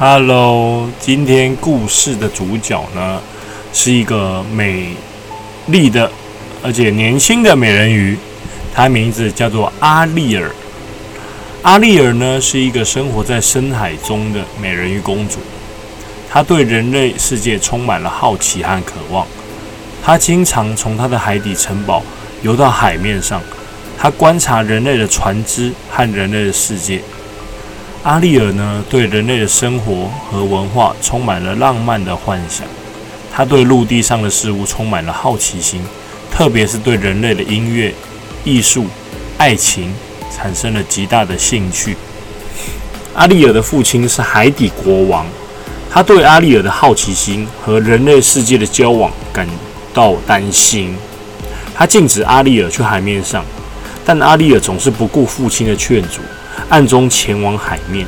Hello，今天故事的主角呢是一个美丽的而且年轻的美人鱼，她名字叫做阿丽尔。阿丽尔呢是一个生活在深海中的美人鱼公主，她对人类世界充满了好奇和渴望。她经常从她的海底城堡游到海面上，她观察人类的船只和人类的世界。阿丽尔呢，对人类的生活和文化充满了浪漫的幻想。他对陆地上的事物充满了好奇心，特别是对人类的音乐、艺术、爱情产生了极大的兴趣。阿丽尔的父亲是海底国王，他对阿丽尔的好奇心和人类世界的交往感到担心。他禁止阿丽尔去海面上，但阿丽尔总是不顾父亲的劝阻。暗中前往海面，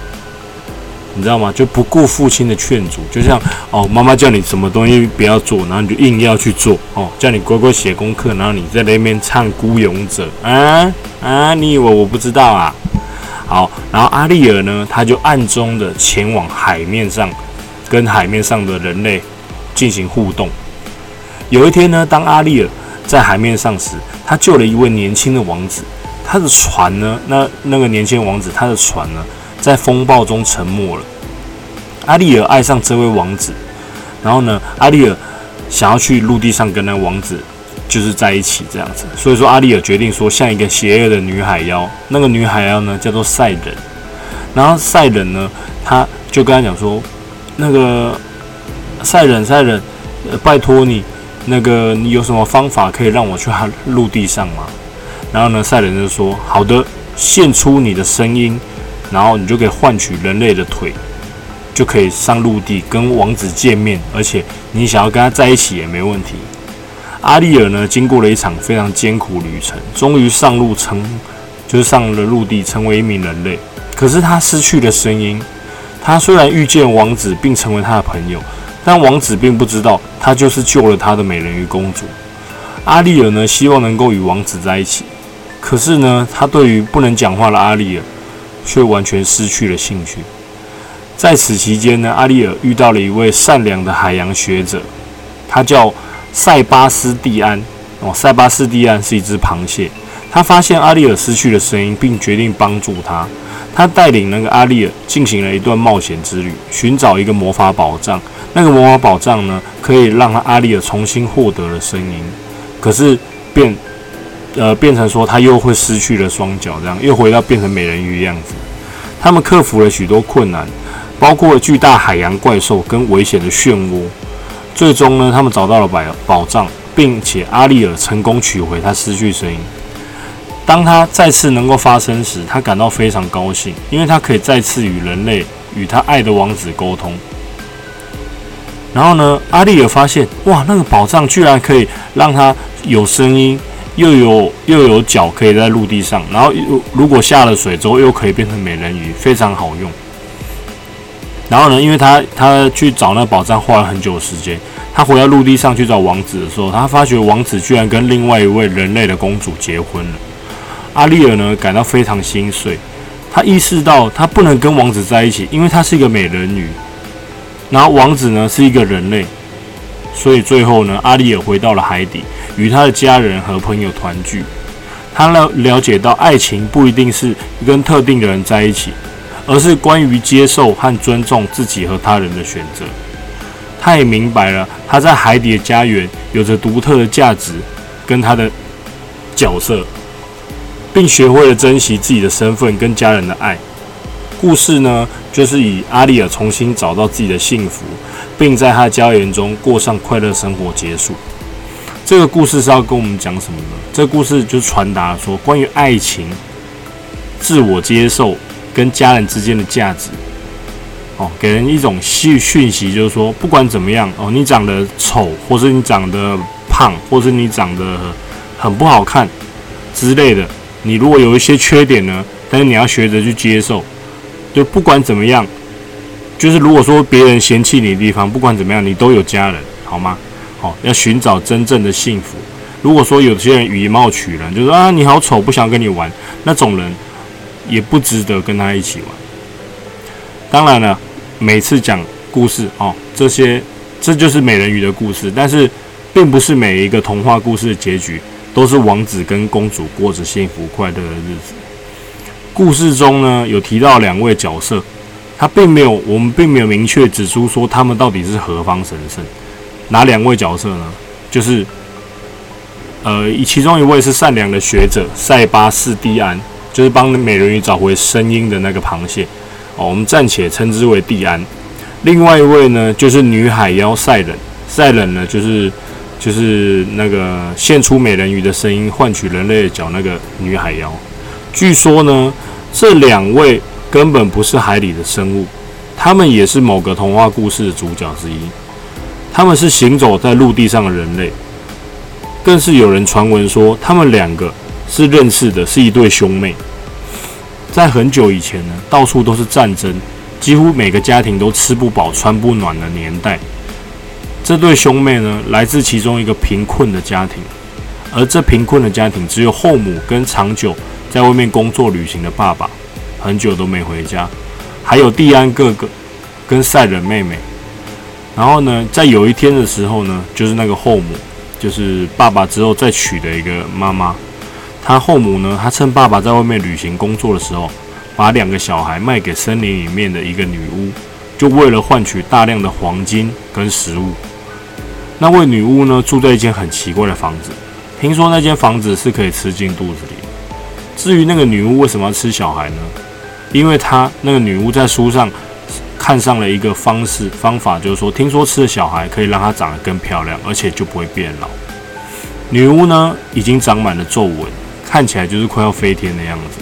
你知道吗？就不顾父亲的劝阻，就像哦，妈妈叫你什么东西不要做，然后你就硬要去做哦，叫你乖乖写功课，然后你在那边唱《孤勇者》啊啊！你以为我不知道啊？好，然后阿丽尔呢，他就暗中的前往海面上，跟海面上的人类进行互动。有一天呢，当阿丽尔在海面上时，他救了一位年轻的王子。他的船呢？那那个年轻王子，他的船呢，在风暴中沉没了。阿丽尔爱上这位王子，然后呢，阿丽尔想要去陆地上跟那王子就是在一起这样子。所以说，阿丽尔决定说，像一个邪恶的女海妖。那个女海妖呢，叫做赛人。然后赛人呢，他就跟他讲说，那个赛人，赛人，拜托你，那个你有什么方法可以让我去他陆地上吗？然后呢，赛人就说：“好的，献出你的声音，然后你就可以换取人类的腿，就可以上陆地跟王子见面，而且你想要跟他在一起也没问题。”阿丽尔呢，经过了一场非常艰苦旅程，终于上路成，就是上了陆地，成为一名人类。可是他失去了声音。他虽然遇见王子并成为他的朋友，但王子并不知道他就是救了他的美人鱼公主。阿丽尔呢，希望能够与王子在一起。可是呢，他对于不能讲话的阿丽尔却完全失去了兴趣。在此期间呢，阿丽尔遇到了一位善良的海洋学者，他叫塞巴斯蒂安。哦，塞巴斯蒂安是一只螃蟹。他发现阿丽尔失去了声音，并决定帮助他。他带领那个阿丽尔进行了一段冒险之旅，寻找一个魔法宝藏。那个魔法宝藏呢，可以让他阿丽尔重新获得了声音。可是变。呃，变成说他又会失去了双脚，这样又回到变成美人鱼的样子。他们克服了许多困难，包括巨大海洋怪兽跟危险的漩涡。最终呢，他们找到了宝宝藏，并且阿丽尔成功取回他失去声音。当他再次能够发声时，他感到非常高兴，因为他可以再次与人类、与他爱的王子沟通。然后呢，阿丽尔发现，哇，那个宝藏居然可以让他有声音。又有又有脚可以在陆地上，然后又如果下了水之后又可以变成美人鱼，非常好用。然后呢，因为他他去找那宝藏花了很久时间，他回到陆地上去找王子的时候，他发觉王子居然跟另外一位人类的公主结婚了。阿丽尔呢感到非常心碎，他意识到他不能跟王子在一起，因为他是一个美人鱼，然后王子呢是一个人类，所以最后呢，阿丽尔回到了海底。与他的家人和朋友团聚，他了了解到爱情不一定是跟特定的人在一起，而是关于接受和尊重自己和他人的选择。他也明白了他在海底的家园有着独特的价值跟他的角色，并学会了珍惜自己的身份跟家人的爱。故事呢，就是以阿丽尔重新找到自己的幸福，并在他的家园中过上快乐生活结束。这个故事是要跟我们讲什么呢？这个故事就传达说，关于爱情、自我接受跟家人之间的价值，哦，给人一种讯讯息，就是说，不管怎么样，哦，你长得丑，或是你长得胖，或是你长得很不好看之类的，你如果有一些缺点呢，但是你要学着去接受，就不管怎么样，就是如果说别人嫌弃你的地方，不管怎么样，你都有家人，好吗？哦，要寻找真正的幸福。如果说有些人以貌取人，就说啊你好丑，不想跟你玩，那种人也不值得跟他一起玩。当然了，每次讲故事哦，这些这就是美人鱼的故事，但是并不是每一个童话故事的结局都是王子跟公主过着幸福快乐的日子。故事中呢，有提到两位角色，他并没有，我们并没有明确指出说他们到底是何方神圣。哪两位角色呢？就是，呃，其中一位是善良的学者塞巴斯蒂安，就是帮美人鱼找回声音的那个螃蟹，哦，我们暂且称之为蒂安。另外一位呢，就是女海妖赛冷，赛冷呢，就是就是那个献出美人鱼的声音换取人类的脚那个女海妖。据说呢，这两位根本不是海里的生物，他们也是某个童话故事的主角之一。他们是行走在陆地上的人类，更是有人传闻说，他们两个是认识的，是一对兄妹。在很久以前呢，到处都是战争，几乎每个家庭都吃不饱、穿不暖的年代。这对兄妹呢，来自其中一个贫困的家庭，而这贫困的家庭只有后母跟长久。在外面工作旅行的爸爸，很久都没回家。还有蒂安哥哥跟赛人妹妹。然后呢，在有一天的时候呢，就是那个后母，就是爸爸之后再娶的一个妈妈。他后母呢，她趁爸爸在外面旅行工作的时候，把两个小孩卖给森林里面的一个女巫，就为了换取大量的黄金跟食物。那位女巫呢，住在一间很奇怪的房子，听说那间房子是可以吃进肚子里。至于那个女巫为什么要吃小孩呢？因为她那个女巫在书上看上了一个方式方法，就是说，听说吃了小孩可以让她长得更漂亮，而且就不会变老。女巫呢，已经长满了皱纹，看起来就是快要飞天的样子。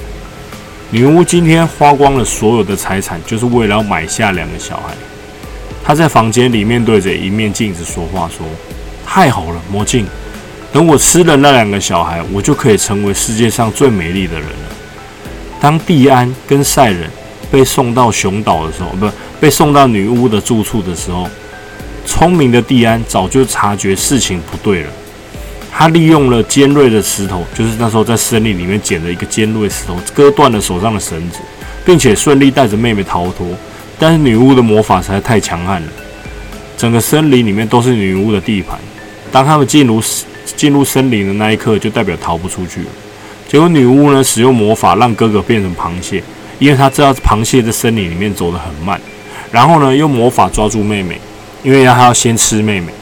女巫今天花光了所有的财产，就是为了要买下两个小孩。她在房间里面对着一面镜子说话，说：“太好了，魔镜。”等我吃了那两个小孩，我就可以成为世界上最美丽的人。当蒂安跟赛人被送到熊岛的时候，不，被送到女巫的住处的时候，聪明的蒂安早就察觉事情不对了。他利用了尖锐的石头，就是那时候在森林里面捡了一个尖锐石头，割断了手上的绳子，并且顺利带着妹妹逃脱。但是女巫的魔法实在太强悍了，整个森林里面都是女巫的地盘。当他们进入进入森林的那一刻，就代表逃不出去了。结果女巫呢，使用魔法让哥哥变成螃蟹，因为她知道螃蟹在森林里面走得很慢。然后呢，用魔法抓住妹妹，因为她要先吃妹妹。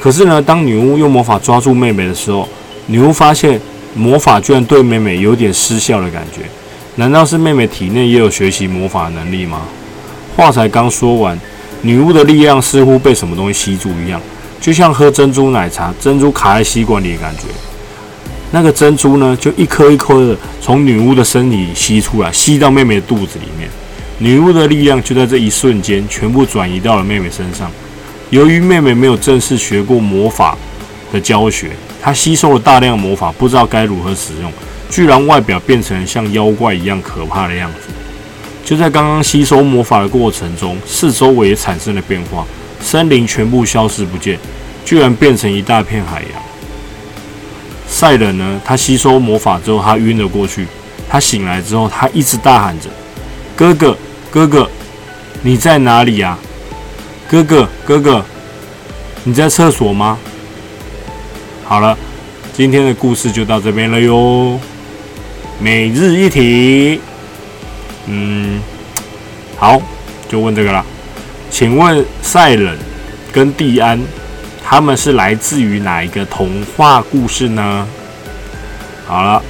可是呢，当女巫用魔法抓住妹妹的时候，女巫发现魔法居然对妹妹有点失效的感觉。难道是妹妹体内也有学习魔法的能力吗？话才刚说完，女巫的力量似乎被什么东西吸住一样。就像喝珍珠奶茶，珍珠卡在吸管里的感觉。那个珍珠呢，就一颗一颗的从女巫的身体吸出来，吸到妹妹的肚子里面。女巫的力量就在这一瞬间全部转移到了妹妹身上。由于妹妹没有正式学过魔法的教学，她吸收了大量魔法，不知道该如何使用，居然外表变成像妖怪一样可怕的样子。就在刚刚吸收魔法的过程中，四周围也产生了变化。森林全部消失不见，居然变成一大片海洋。赛人呢？他吸收魔法之后，他晕了过去。他醒来之后，他一直大喊着：“哥哥，哥哥，你在哪里呀？哥哥，哥哥，你在厕所吗？”好了，今天的故事就到这边了哟。每日一题，嗯，好，就问这个了。请问赛人跟蒂安，他们是来自于哪一个童话故事呢？好了，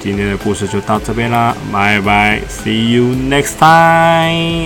今天的故事就到这边啦，拜拜，See you next time。